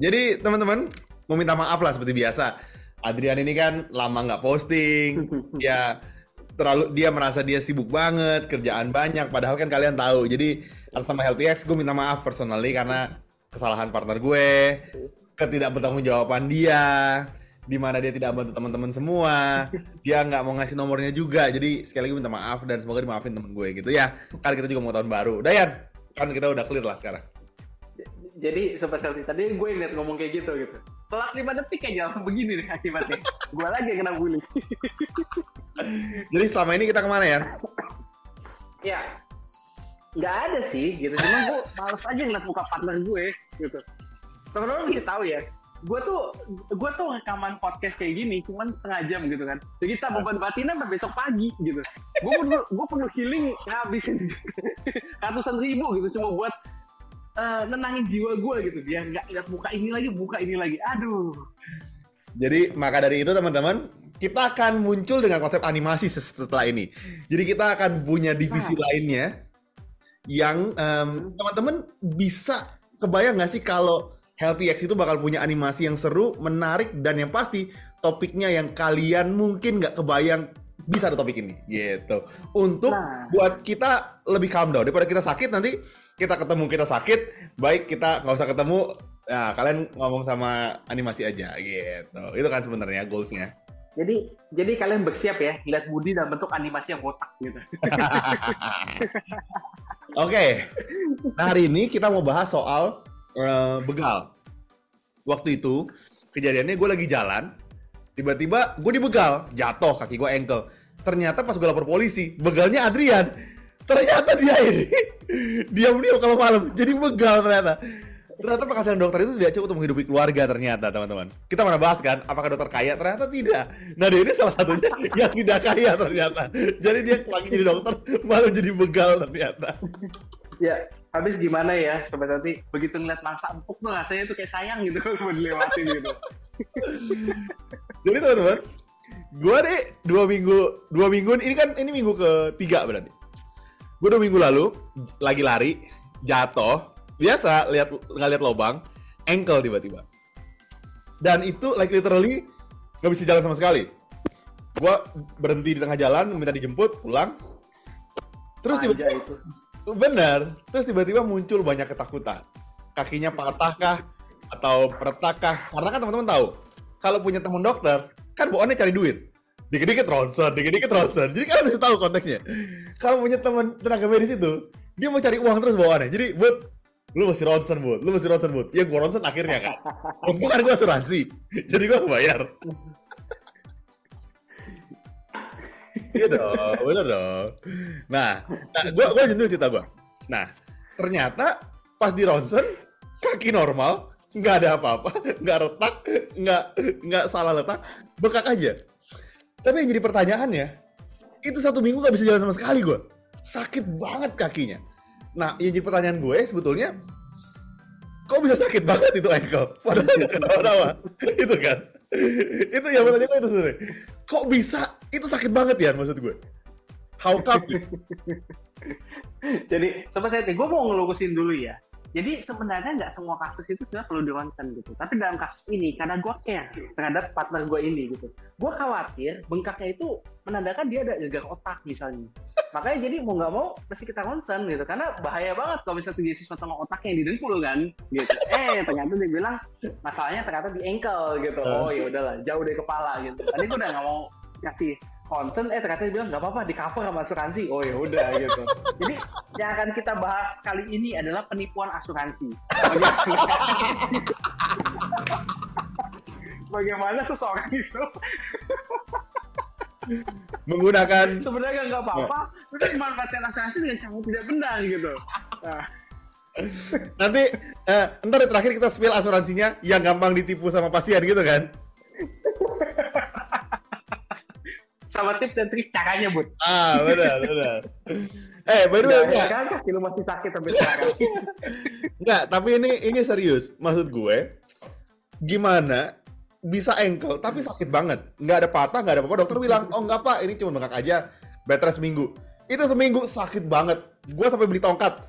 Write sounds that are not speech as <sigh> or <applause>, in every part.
Jadi teman-teman mau minta maaf lah seperti biasa. Adrian ini kan lama nggak posting, <laughs> ya terlalu dia merasa dia sibuk banget, kerjaan banyak. Padahal kan kalian tahu. Jadi atas nama HealthyX gue minta maaf personally karena kesalahan partner gue, ketidakbertanggungjawaban dia, di mana dia tidak bantu teman-teman semua, dia nggak mau ngasih nomornya juga. Jadi sekali lagi minta maaf dan semoga dimaafin temen gue gitu ya. Kan kita juga mau tahun baru. Dayan, kan kita udah clear lah sekarang. Jadi sobat healthy tadi gue ngeliat ngomong kayak gitu gitu. Setelah 5 detik aja langsung begini nih akibatnya. gue lagi yang kena bully. <laughs> Jadi selama ini kita ke mana ya? ya, nggak ada sih gitu. Cuma gue males aja ngeliat muka partner gue gitu. Temen-temen mesti tahu ya, gue tuh gue tuh rekaman podcast kayak gini cuman setengah jam gitu kan jadi kita beban batinnya sampai besok pagi gitu gue perlu gue perlu healing ngabisin <laughs> ratusan ribu gitu cuma buat uh, nenangin jiwa gue gitu biar nggak lihat muka ini lagi muka ini lagi aduh jadi maka dari itu teman-teman kita akan muncul dengan konsep animasi setelah ini jadi kita akan punya divisi nah. lainnya yang um, teman-teman bisa kebayang nggak sih kalau Healthy X itu bakal punya animasi yang seru, menarik, dan yang pasti topiknya yang kalian mungkin nggak kebayang bisa ada topik ini gitu. Untuk nah. buat kita lebih calm down daripada kita sakit nanti kita ketemu kita sakit, baik kita nggak usah ketemu, ya kalian ngomong sama animasi aja gitu. Itu kan sebenarnya goalsnya. Jadi jadi kalian bersiap ya lihat Budi dalam bentuk animasi yang kotak gitu. <laughs> Oke, okay. nah, hari ini kita mau bahas soal uh, begal. Waktu itu kejadiannya gue lagi jalan, tiba-tiba gue dibegal, jatuh kaki gue ankle. Ternyata pas gue lapor polisi, begalnya Adrian. Ternyata dia ini <laughs> diam-diam kalau malam, jadi begal ternyata. Ternyata penghasilan dokter itu tidak cukup untuk menghidupi keluarga ternyata teman-teman. Kita mana bahas kan, apakah dokter kaya? Ternyata tidak. Nah dia ini salah satunya <laughs> yang tidak kaya ternyata. Jadi dia lagi jadi dokter, malah jadi begal ternyata. Ya, habis gimana ya sobat nanti begitu ngeliat mangsa empuk tuh rasanya tuh kayak sayang gitu <laughs> kalau mau dilewatin gitu jadi teman-teman gue deh dua minggu dua minggu ini kan ini minggu ketiga berarti gue dua minggu lalu lagi lari jatuh biasa lihat nggak lihat lubang ankle tiba-tiba dan itu like literally nggak bisa jalan sama sekali gue berhenti di tengah jalan minta dijemput pulang terus tiba-tiba Benar. Terus tiba-tiba muncul banyak ketakutan. Kakinya patah kah? Atau retak kah? Karena kan teman-teman tahu, kalau punya teman dokter, kan bawaannya cari duit. Dikit-dikit ronsen, dikit-dikit ronsen. Jadi kalian bisa tahu konteksnya. Kalau punya teman tenaga medis itu, dia mau cari uang terus bawaannya. Jadi, buat lu masih ronsen, buat lu masih ronsen, buat Ya gua ronsen akhirnya kan. Bukan gua asuransi. Jadi gua bayar. Iya dong, bener dong. Nah, nah gue gue jentuh cerita gue. Nah, ternyata pas di ronsen kaki normal, nggak ada apa-apa, nggak retak, nggak nggak salah letak, bekak aja. Tapi yang jadi pertanyaannya, itu satu minggu nggak bisa jalan sama sekali gue. Sakit banget kakinya. Nah, yang jadi pertanyaan gue sebetulnya, kok bisa sakit banget itu ankle? Padahal kenapa-napa. itu kan. itu yang pertanyaan gue itu sebenarnya. Kok bisa itu sakit banget ya maksud gue how come <laughs> jadi sobat saya gue mau ngelurusin dulu ya jadi sebenarnya nggak semua kasus itu sebenarnya perlu dironsen gitu. Tapi dalam kasus ini karena gue care terhadap partner gue ini gitu, gue khawatir bengkaknya itu menandakan dia ada gegar otak misalnya. Makanya jadi mau nggak mau mesti kita ronsen gitu karena bahaya banget kalau misalnya terjadi sesuatu sama otaknya yang didengkul kan gitu. Eh ternyata dia bilang masalahnya ternyata di ankle gitu. Oh ya udahlah jauh dari kepala gitu. Tadi gue udah nggak mau kasih konten eh ternyata dia bilang nggak apa-apa di cover sama asuransi. Oh ya udah <laughs> gitu. Jadi yang akan kita bahas kali ini adalah penipuan asuransi. <laughs> Bagaimana seseorang itu? Menggunakan sebenarnya nggak apa-apa tapi memanfaatkan asuransi dengan cara tidak benar gitu. Nah. nanti eh, ntar terakhir kita spill asuransinya yang gampang ditipu sama pasien gitu kan sama tips dan trik caranya, Bud. Ah, benar, benar. eh, by the way, enggak. Kan kaki lu masih sakit sampai sekarang. enggak, tapi ini ini serius. Maksud gue, gimana bisa ankle tapi sakit banget. Nggak ada patah, nggak ada apa-apa. Dokter bilang, oh nggak pak, ini cuma bengkak aja. Bed rest seminggu. Itu seminggu sakit banget. Gue sampai beli tongkat.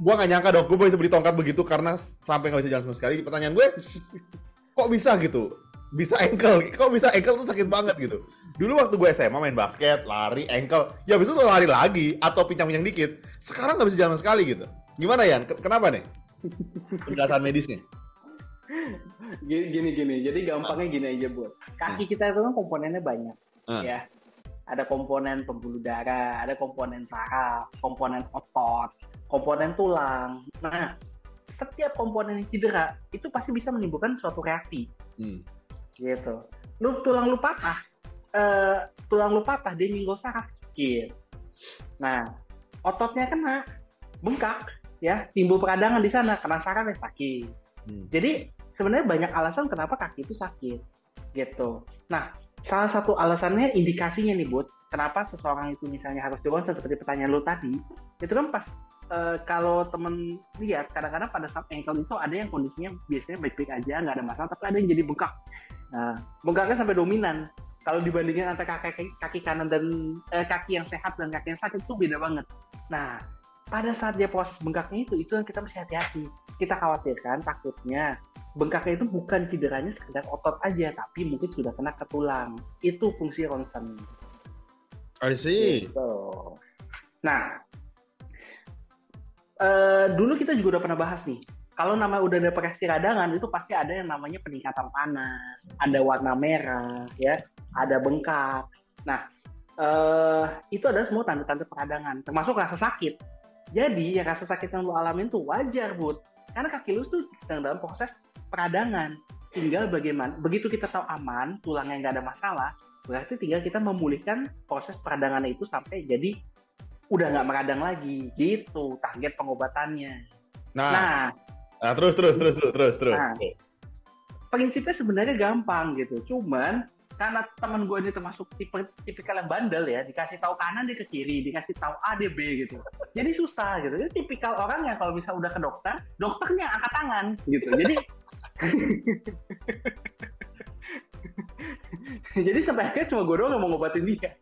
gua nggak nyangka dong, gua bisa beli tongkat begitu karena sampai nggak bisa jalan sama sekali. Pertanyaan gue, kok bisa gitu? Bisa ankle, kok bisa ankle tuh sakit banget gitu. Dulu waktu gue SMA main basket, lari, ankle, ya habis itu lari lagi atau pincang-pincang dikit. Sekarang nggak bisa jalan sekali gitu. Gimana ya? Kenapa nih? Penjelasan medisnya. Gini, gini, gini. Jadi gampangnya gini aja, buat Kaki kita itu kan komponennya banyak, Ah. ya. Ada komponen pembuluh darah, ada komponen saraf, komponen otot, komponen tulang. Nah, setiap komponen yang cedera itu pasti bisa menimbulkan suatu reaksi, Hmm. gitu. Lu tulang lu patah, eh, tulang lu patah dia nyenggol saraf sakit. Nah, ototnya kena bengkak, ya timbul peradangan di sana karena sarafnya sakit. Hmm. Jadi sebenarnya banyak alasan kenapa kaki itu sakit, gitu. Nah, salah satu alasannya indikasinya nih, Bud, kenapa seseorang itu misalnya harus di ronsen seperti pertanyaan lu tadi, itu kan pas eh, kalau temen lihat kadang-kadang pada saat ankle itu ada yang kondisinya biasanya baik-baik aja, nggak ada masalah, tapi ada yang jadi bengkak. Nah, bengkaknya sampai dominan. Kalau dibandingin antara kaki, kaki kanan dan eh, kaki yang sehat dan kaki yang sakit itu beda banget. Nah, pada saat dia proses bengkaknya itu, itu yang kita mesti hati-hati. Kita khawatirkan takutnya bengkaknya itu bukan cederanya sekedar otot aja, tapi mungkin sudah kena ke tulang. Itu fungsi ronsen. I see. Gitu. Nah, eh, dulu kita juga udah pernah bahas nih. Kalau nama udah ada reaksi radangan itu pasti ada yang namanya peningkatan panas, ada warna merah, ya, ada bengkak. Nah, eh, itu adalah semua tanda-tanda peradangan, termasuk rasa sakit. Jadi ya rasa sakit yang lu alamin tuh wajar, Bud. Karena kaki lu tuh sedang dalam proses peradangan. Tinggal bagaimana, begitu kita tahu aman, tulangnya nggak ada masalah, berarti tinggal kita memulihkan proses peradangan itu sampai jadi udah nggak meradang lagi gitu target pengobatannya Nah, nah nah, terus terus terus terus terus terus. Nah. prinsipnya sebenarnya gampang gitu cuman karena teman gue ini termasuk tipe tipikal yang bandel ya dikasih tahu kanan dia ke kiri dikasih tahu A dia B gitu jadi susah gitu jadi tipikal orang yang kalau bisa udah ke dokter dokternya angkat tangan gitu jadi <laughs> jadi sampai akhirnya cuma gue doang yang mau ngobatin dia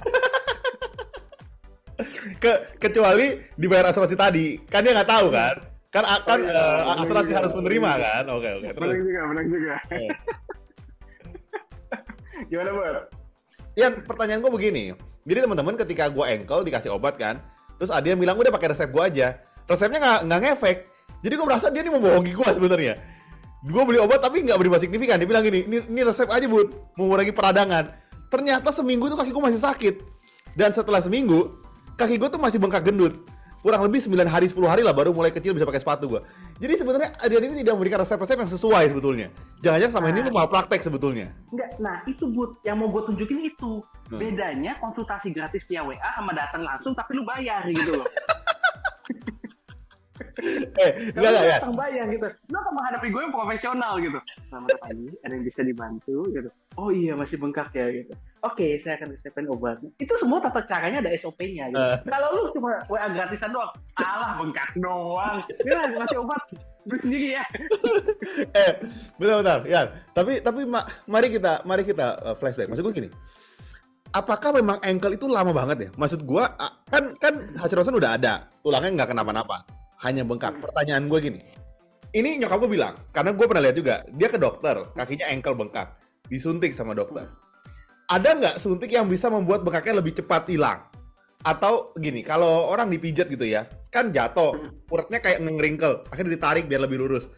Ke, kecuali dibayar asuransi tadi, kan dia nggak tahu kan? Kan kan Oh, iya. Benar asuransi harus menerima kan? Oke oke. Terus. menang juga menang juga Eh. Gimana bro Yang pertanyaan gue begini, jadi teman-teman ketika gue ankle dikasih obat kan, terus ada yang bilang udah pakai resep gue aja, resepnya nggak nggak ngefek, jadi gue merasa dia ini membohongi gue sebenarnya. Gue beli obat tapi nggak berubah signifikan, dia bilang gini, ini, ini resep aja bud, mengurangi peradangan. Ternyata seminggu itu kaki gue masih sakit, dan setelah seminggu kaki gue tuh masih bengkak gendut. Kurang lebih 9 hari 10 hari lah baru mulai kecil bisa pakai sepatu gue. Jadi sebenarnya Adrian ini tidak memberikan resep-resep yang sesuai sebetulnya. Jangan-jangan sama ini lu malah praktek sebetulnya. Enggak, nah itu Bud, yang mau gue tunjukin itu. Hmm. Bedanya konsultasi gratis via WA sama datang langsung tapi lu bayar gitu loh. <laughs> Eh, enggak enggak ya. bayar gitu. Lu akan menghadapi gue yang profesional gitu. Selamat pagi, ada yang bisa dibantu gitu. Oh iya masih bengkak ya gitu. Oke, saya akan resepin obatnya. Itu semua tata caranya ada SOP-nya gitu. Eh. Kalau lu cuma WA gratisan doang, alah bengkak doang. Ini lagi ngasih obat, beli sendiri ya. <laughs> eh bentar-bentar ya tapi tapi ma- mari kita mari kita uh, flashback maksud gue gini apakah memang ankle itu lama banget ya maksud gue uh, kan kan hasil udah ada tulangnya nggak kenapa-napa hanya bengkak. Pertanyaan gue gini. Ini nyokap gue bilang karena gue pernah lihat juga dia ke dokter kakinya ankle bengkak disuntik sama dokter. Ada nggak suntik yang bisa membuat bengkaknya lebih cepat hilang? Atau gini kalau orang dipijat gitu ya kan jatuh uratnya kayak ngeringkel akhirnya ditarik biar lebih lurus.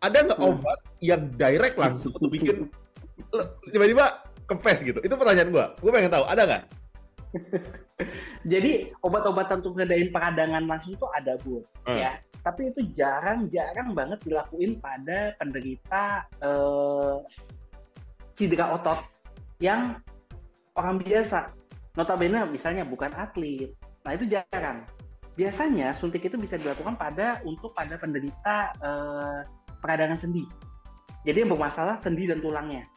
Ada nggak Hmm. obat yang direct langsung untuk bikin tiba-tiba kempes gitu? Itu pertanyaan gua. Gue pengen tahu ada nggak <laughs> Jadi obat-obatan untuk ngedain peradangan langsung tuh ada bu, Hmm. ya. Tapi itu jarang-jarang banget dilakuin pada penderita eh, cedera otot yang orang biasa. Notabene misalnya bukan atlet. Nah itu jarang. Biasanya suntik itu bisa dilakukan pada untuk pada penderita eh, peradangan sendi. Jadi yang bermasalah sendi dan tulangnya.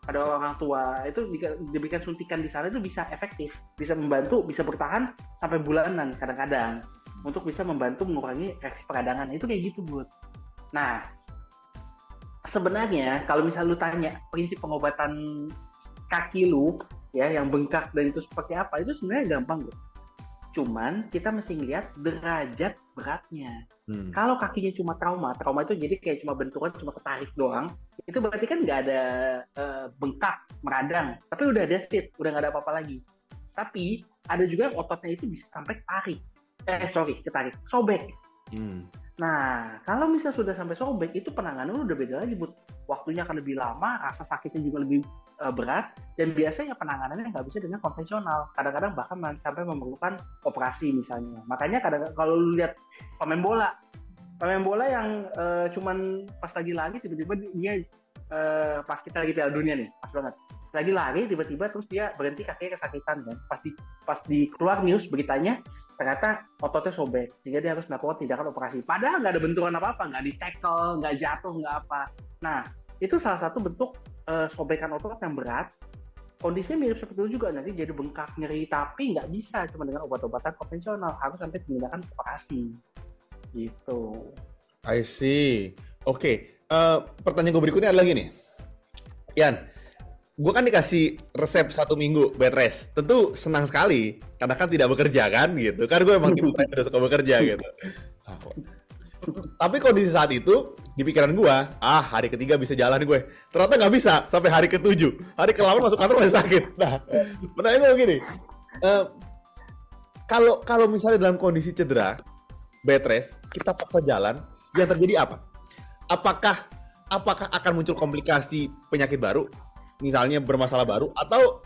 Pada orang tua itu diberikan suntikan di sana itu bisa efektif, bisa membantu, bisa bertahan sampai bulanan kadang-kadang untuk bisa membantu mengurangi reaksi peradangan. Itu kayak gitu, Bud. Nah, sebenarnya kalau misal lu tanya prinsip pengobatan kaki lu ya yang bengkak dan itu seperti apa, itu sebenarnya gampang, Bud. Cuman kita mesti lihat derajat beratnya. Hmm. Kalau kakinya cuma trauma, trauma itu jadi kayak cuma benturan cuma ketarik doang, itu berarti kan nggak ada uh, bengkak, meradang, tapi udah ada fit, udah nggak ada apa-apa lagi. Tapi ada juga yang ototnya itu bisa sampai tarik, eh sorry, ketarik, sobek. Hmm. Nah, kalau misalnya sudah sampai sobek, itu penanganan udah beda lagi, Bud. Waktunya akan lebih lama, rasa sakitnya juga lebih uh, berat, dan biasanya penanganannya nggak bisa dengan konvensional. Kadang-kadang bahkan sampai memerlukan operasi misalnya. Makanya kadang kalau lu lihat pemain bola, pemain bola yang uh, cuman pas lagi lagi tiba-tiba dia uh, pas kita lagi Piala Dunia nih, pas banget. Lagi lari tiba-tiba terus dia berhenti kakinya kesakitan kan. Pas di pas di keluar news beritanya ternyata ototnya sobek sehingga dia harus melakukan tindakan operasi. Padahal nggak ada benturan apa-apa, nggak di tackle, nggak jatuh, nggak apa. Nah itu salah satu bentuk uh, sobekan otot yang berat. Kondisinya mirip seperti itu juga nanti jadi bengkak nyeri tapi nggak bisa cuma dengan obat-obatan konvensional harus sampai tindakan operasi gitu. I see. Oke, okay. uh, eh, pertanyaan gue berikutnya adalah gini, Yan, gue kan dikasih resep satu minggu bed rest. Tentu senang sekali, karena kan tidak bekerja kan gitu. Kan gue emang tipe yang tidak suka bekerja gitu. <laughs> Tapi kondisi saat itu di pikiran gue, ah hari ketiga bisa jalan gue. Ternyata nggak bisa sampai hari ketujuh. Hari ke masuk kantor masih sakit. Nah, pertanyaan gue gini, uh, kalau kalau misalnya dalam kondisi cedera, bed rest, kita paksa jalan, yang terjadi apa? Apakah apakah akan muncul komplikasi penyakit baru? misalnya bermasalah baru atau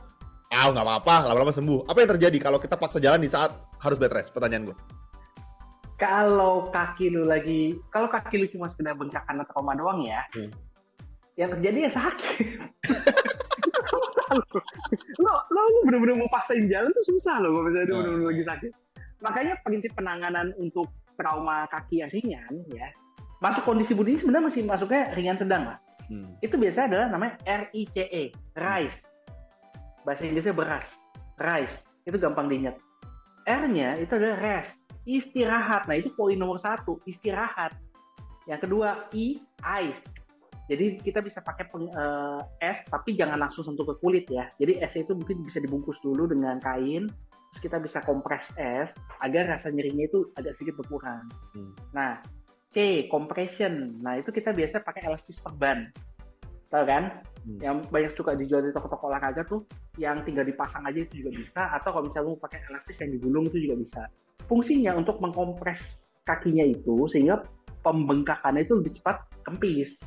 ah nggak apa-apa lama-lama sembuh apa yang terjadi kalau kita paksa jalan di saat harus bed rest pertanyaan gue kalau kaki lu lagi kalau kaki lu cuma sekedar bengkak karena trauma doang ya hmm. yang terjadi ya sakit <laughs> lo lo lo bener-bener mau paksain jalan tuh susah lo kalau misalnya hmm. bener-bener lagi sakit makanya prinsip penanganan untuk trauma kaki yang ringan ya masuk kondisi budi sebenarnya masih masuknya ringan sedang lah Hmm. Itu biasanya adalah namanya RICE, rice. Bahasa Inggrisnya beras, rice. Itu gampang diingat. R-nya itu adalah rest, istirahat. Nah itu poin nomor satu, istirahat. Yang kedua, I, ice. Jadi kita bisa pakai peng, uh, es, tapi jangan langsung sentuh ke kulit ya. Jadi es itu mungkin bisa dibungkus dulu dengan kain, terus kita bisa kompres es agar rasa nyerinya itu agak sedikit berkurang. Hmm. Nah, C, compression. Nah, itu kita biasa pakai elastis perban. Tahu kan? Hmm. Yang banyak suka dijual di toko-toko olahraga tuh, yang tinggal dipasang aja itu juga bisa. Atau kalau misalnya mau pakai elastis yang digulung itu juga bisa. Fungsinya untuk mengkompres kakinya itu, sehingga pembengkakannya itu lebih cepat kempis.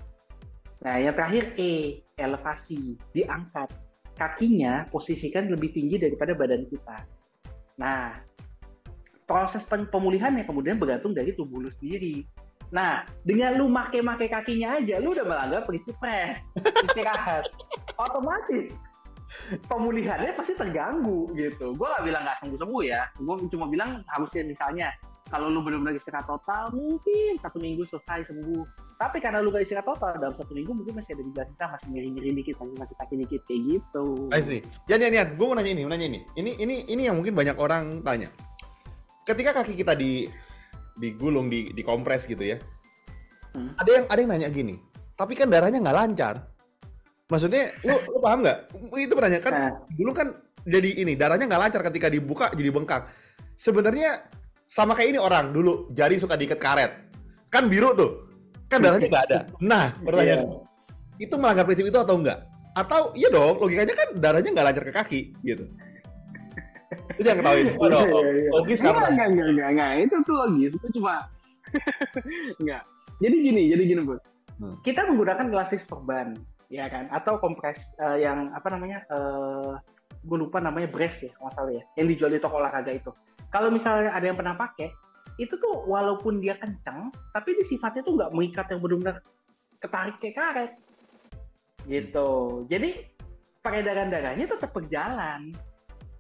Nah, yang terakhir E, elevasi. Diangkat. Kakinya posisikan lebih tinggi daripada badan kita. Nah, proses pemulihannya kemudian bergantung dari tubuh lu sendiri Nah, dengan lu make-make kakinya aja, lu udah melanggar prinsip rest, istirahat. <laughs> Otomatis pemulihannya pasti terganggu gitu. Gue gak bilang gak sembuh-sembuh ya. Gue cuma bilang harusnya misalnya kalau lu benar-benar istirahat total, mungkin satu minggu selesai sembuh. Tapi karena lu gak istirahat total dalam satu minggu mungkin masih ada juga sisa masih nyeri-nyeri dikit, masih masih kaki dikit kayak gitu. I see. Yan, Yan, Yan, gue mau nanya ini, mau nanya ini. Ini, ini, ini yang mungkin banyak orang tanya. Ketika kaki kita di digulung, di dikompres gitu ya. Hmm. Ada yang ada yang nanya gini, tapi kan darahnya nggak lancar. Maksudnya, lu, lu paham nggak? Itu pertanyaan kan, nah. gulung kan jadi ini darahnya nggak lancar ketika dibuka jadi bengkak. Sebenarnya sama kayak ini orang dulu jari suka diikat karet, kan biru tuh, kan darahnya nggak ada. <laughs> Nah, pertanyaan yeah. itu melanggar prinsip itu atau enggak? Atau iya dong, logikanya kan darahnya nggak lancar ke kaki gitu. Itu jangan ketawain. <laughs> Oh, logis kan? Enggak, enggak, enggak, enggak, Itu tuh logis. Itu cuma <laughs> enggak. Jadi gini, jadi gini, Bu. Hmm. Kita menggunakan elastis perban, ya kan? Atau kompres uh, yang apa namanya? Uh, eh, gue lupa namanya brace ya, masalah ya. Yang dijual di toko olahraga itu. Kalau misalnya ada yang pernah pakai, itu tuh walaupun dia kencang, tapi di sifatnya tuh nggak mengikat yang benar-benar ketarik kayak karet. Gitu. Jadi peredaran darahnya tetap berjalan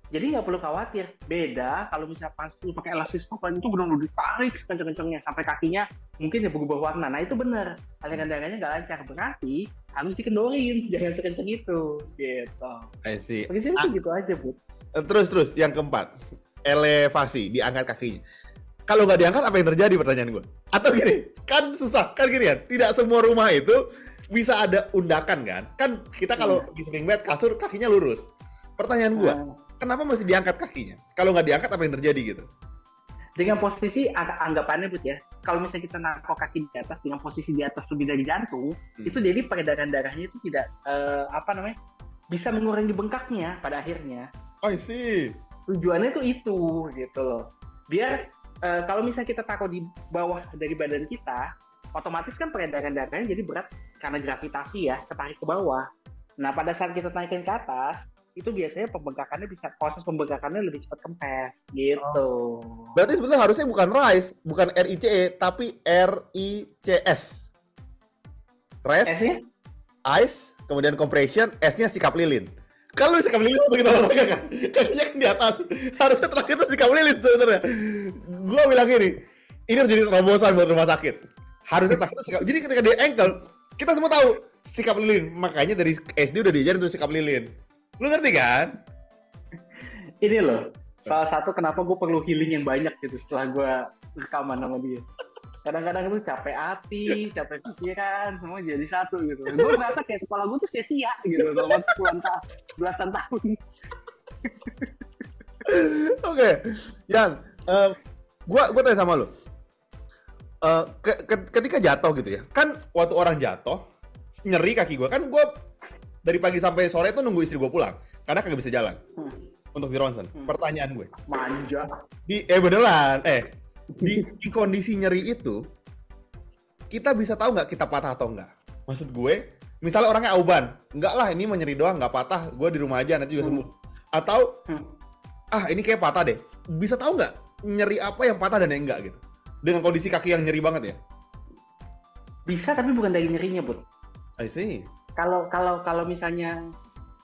jadi nggak perlu khawatir. Beda kalau misalnya pas lu pakai elastis papan itu benar-benar ditarik sekencang-kencangnya sampai kakinya mungkin ya berubah warna. Nah itu benar. Aliran darahnya nggak lancar. Berarti harus dikendorin, jangan sekencang itu. Gitu. I see. Begitu ah. gitu aja, Bu. Eh, terus terus yang keempat, elevasi, diangkat kakinya. Kalau nggak diangkat apa yang terjadi pertanyaan gue? Atau gini, kan susah, kan gini ya. Tidak semua rumah itu bisa ada undakan kan? Kan kita kalau iya. di spring bed kasur kakinya lurus. Pertanyaan gue, nah kenapa mesti diangkat kakinya? Kalau nggak diangkat apa yang terjadi gitu? Dengan posisi ang- anggapannya but ya, kalau misalnya kita naruh kaki di atas dengan posisi di atas lebih dari jantung, Hmm. itu jadi peredaran darahnya itu tidak eh, apa namanya bisa mengurangi bengkaknya pada akhirnya. Oh, I see. Tujuannya tuh itu gitu loh. Biar eh, kalau misalnya kita taruh di bawah dari badan kita, otomatis kan peredaran darahnya jadi berat karena gravitasi ya, ketarik ke bawah. Nah pada saat kita naikin ke atas, itu biasanya pembengkakannya bisa proses pembengkakannya lebih cepat kempes gitu. Berarti sebenarnya harusnya bukan RICE, bukan R-I-C-E, tapi R-I-C-S. Rest, S-nya ice, kemudian compression, S-nya sikap lilin. Kalau sikap lilin begitu olahraga kan, kakinya kan di atas. Harusnya terakhir itu sikap lilin sebenarnya. Gua bilang ini, ini harus jadi terobosan buat rumah sakit. Harusnya terakhir itu sikap. Jadi ketika dia ankle, kita semua tahu sikap lilin. Makanya dari SD udah diajarin tuh sikap lilin. Lu ngerti kan? ini loh salah satu kenapa gue perlu healing yang banyak gitu setelah gue rekaman sama dia kadang-kadang itu capek hati capek pikiran semua jadi satu gitu gue merasa kayak kepala gue tuh sia-sia gitu selama puluhan tahun belasan tahun Oke, Yan, eh, gua gua tanya sama lu. Eh, ke- ke- ketika jatuh gitu ya, kan waktu orang jatuh nyeri kaki gua kan gua dari pagi sampai sore tuh nunggu istri gua pulang karena kagak bisa jalan Hmm, untuk di ronsen. Hmm. Pertanyaan gue, manja di eh beneran, eh di, di kondisi nyeri itu kita bisa tahu nggak kita patah atau enggak? Maksud gue, misalnya orangnya auban, enggak lah ini mau nyeri doang, nggak patah, gue di rumah aja nanti juga Hmm. sembuh. Atau Hmm. ah ini kayak patah deh. Bisa tahu nggak nyeri apa yang patah dan yang enggak gitu? Dengan kondisi kaki yang nyeri banget ya? bisa tapi bukan dari nyerinya bud I see. Kalau kalau kalau misalnya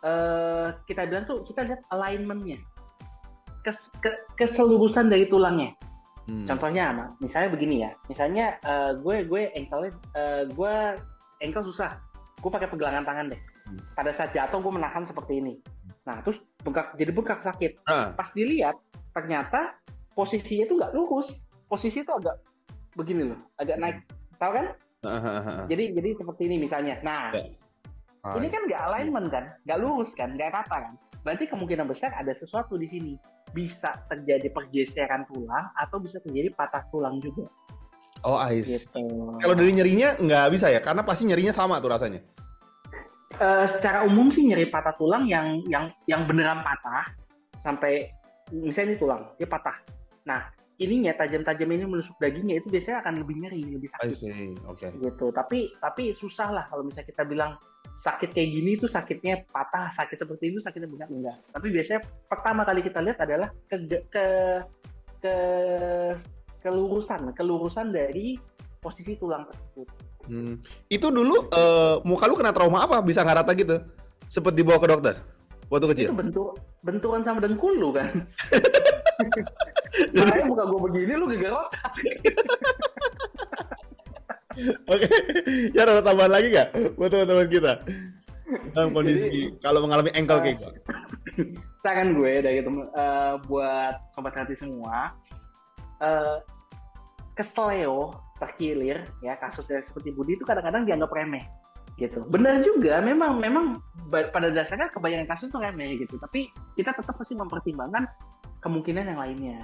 eh kita bilang tuh kita lihat alignmentnya Kes- ke- keselurusan dari tulangnya Hmm. Contohnya apa? Misalnya begini ya. Misalnya eh, gue gue ankle gue ankle susah. Gue pakai pegangan tangan deh. Hmm. Pada saat jatuh gue menahan seperti ini. Nah terus bengkak jadi bengkak sakit. Ah, Pas dilihat ternyata posisinya itu nggak lurus. Posisi itu agak begini loh, agak naik. Tahu kan? ah, ah. Jadi jadi seperti ini misalnya. Nah Ya. Ah, ini kan nggak alignment kan, nggak lurus kan, nggak rata kan. Berarti kemungkinan besar ada sesuatu di sini. Bisa terjadi pergeseran tulang atau bisa terjadi patah tulang juga. Oh, I see. Gitu. Kalau dari nyerinya nggak bisa ya, karena pasti nyerinya sama tuh rasanya. Eh, secara umum sih nyeri patah tulang yang yang yang beneran patah sampai misalnya ini tulang dia patah. Nah ininya tajam-tajam ini menusuk dagingnya itu biasanya akan lebih nyeri, lebih I sakit see. Oke. gitu. Tapi tapi susah lah kalau misalnya kita bilang sakit kayak gini tuh sakitnya patah, sakit seperti itu sakitnya benar enggak. Tapi biasanya pertama kali kita lihat adalah ke ke ke kelurusan, kelurusan dari posisi tulang tersebut. Hmm. Itu dulu eh, muka lu kena trauma apa? Bisa nggak rata gitu? Sempet dibawa ke dokter waktu kecil. Itu bentuk benturan sama dengkul lu kan. <laughs> Makanya muka gue begini lu gegerot. Oke, ya ada tambahan lagi nggak buat teman-teman kita dalam kondisi kalau mengalami ankle kayak gitu? Saran gue dari temen, eh, buat sobat hati semua, eh kesleo terkilir ya kasusnya seperti Budi itu kadang-kadang dianggap remeh gitu. Benar juga, memang memang pada dasarnya kebanyakan kasus itu remeh gitu. Tapi kita tetap pasti mempertimbangkan kemungkinan yang lainnya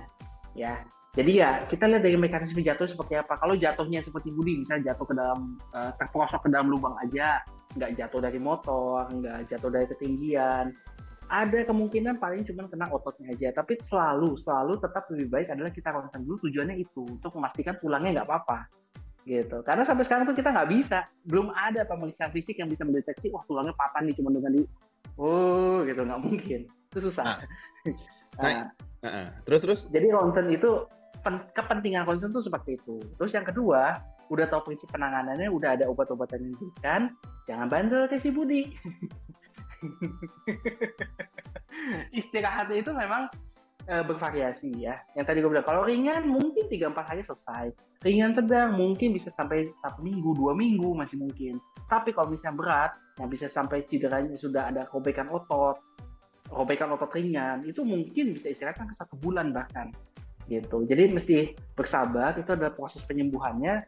ya. Jadi ya kita lihat dari mekanisme jatuh seperti apa. Kalau jatuhnya seperti Budi, misalnya jatuh ke dalam eh, terperosok ke dalam lubang aja, nggak jatuh dari motor, nggak jatuh dari ketinggian, ada kemungkinan paling cuma kena ototnya aja. Tapi selalu selalu tetap lebih baik adalah kita ronsen dulu. Tujuannya itu untuk memastikan tulangnya nggak apa-apa gitu. Karena sampai sekarang tuh kita nggak bisa, belum ada pemeriksaan fisik yang bisa mendeteksi wah tulangnya patah nih cuma dengan di oh gitu nggak mungkin. Itu susah. Nah. <laughs> Nah, Heeh. Terus terus? jadi ronsen itu kepentingan ronsen tuh seperti itu. Terus yang kedua, udah tahu prinsip penanganannya, udah ada obat-obatan yang diberikan, jangan bandel ke si Budi. <laughs> Istirahatnya itu memang eh, bervariasi ya. Yang tadi gue bilang, kalau ringan mungkin 3-4 hari selesai. Ringan sedang mungkin bisa sampai satu minggu, dua minggu masih mungkin. Tapi kalau misalnya berat, yang bisa sampai cederanya sudah ada robekan otot, robekan otot ringan, itu mungkin bisa istirahat sampai satu bulan bahkan gitu. Jadi mesti bersabar. Itu adalah proses penyembuhannya.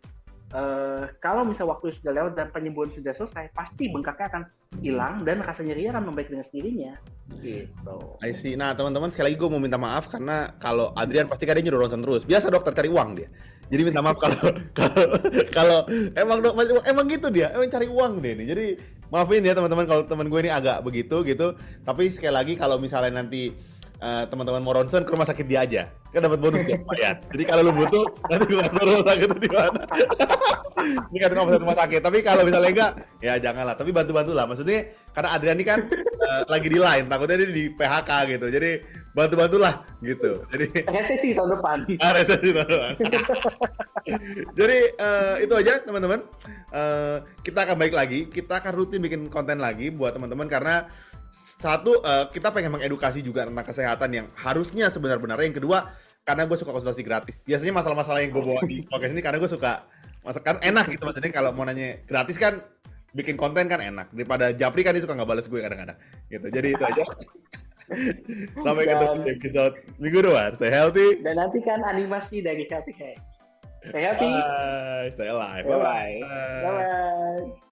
Eh, kalau misal waktu sudah lewat dan penyembuhan sudah selesai, pasti bengkaknya akan hilang dan rasa nyeri akan membaik dengan sendirinya. Gitu. I see. Nah, teman-teman sekali lagi gue mau minta maaf karena kalau Adrian pasti dia nyuruh ronsen terus. Biasa dokter cari uang dia. Jadi minta maaf kalau <laughs> kalau kalau emang dok emang gitu dia, emang cari uang dia nih. Jadi maafin ya teman-teman kalau teman gue ini agak begitu gitu. Tapi sekali lagi kalau misalnya nanti uh, teman-teman mau ronsen ke rumah sakit dia aja. Kan dapat bonus tiap bayar jadi kalau lu butuh nanti gue kasih rumah sakit di mana. Ini kan rumah rumah sakit. Tapi kalau misalnya enggak ya janganlah. Tapi bantu bantu lah. Maksudnya karena Adrian ini kan uh, lagi di line. Takutnya dia di PHK gitu. Jadi bantu bantulah gitu. Jadi resesi tahun depan. Ah, resesi tahun depan. Jadi uh, itu aja teman-teman. Uh, kita akan baik lagi. Kita akan rutin bikin konten lagi buat teman-teman. Karena satu uh, kita pengen mengedukasi juga tentang kesehatan yang harusnya sebenar-benarnya. Yang kedua karena gue suka konsultasi gratis. Biasanya masalah-masalah yang gue bawa di <laughs> podcast ini karena gue suka masakan enak gitu maksudnya kalau mau nanya gratis kan bikin konten kan enak. Daripada Japri kan dia suka nggak balas gue kadang-kadang. Gitu. Jadi itu aja. <laughs> Sampai ketemu di episode minggu depan. Stay healthy. Dan nanti kan animasi dari Healthy stay healthy. Bye. Stay alive. Bye bye, bye, -bye.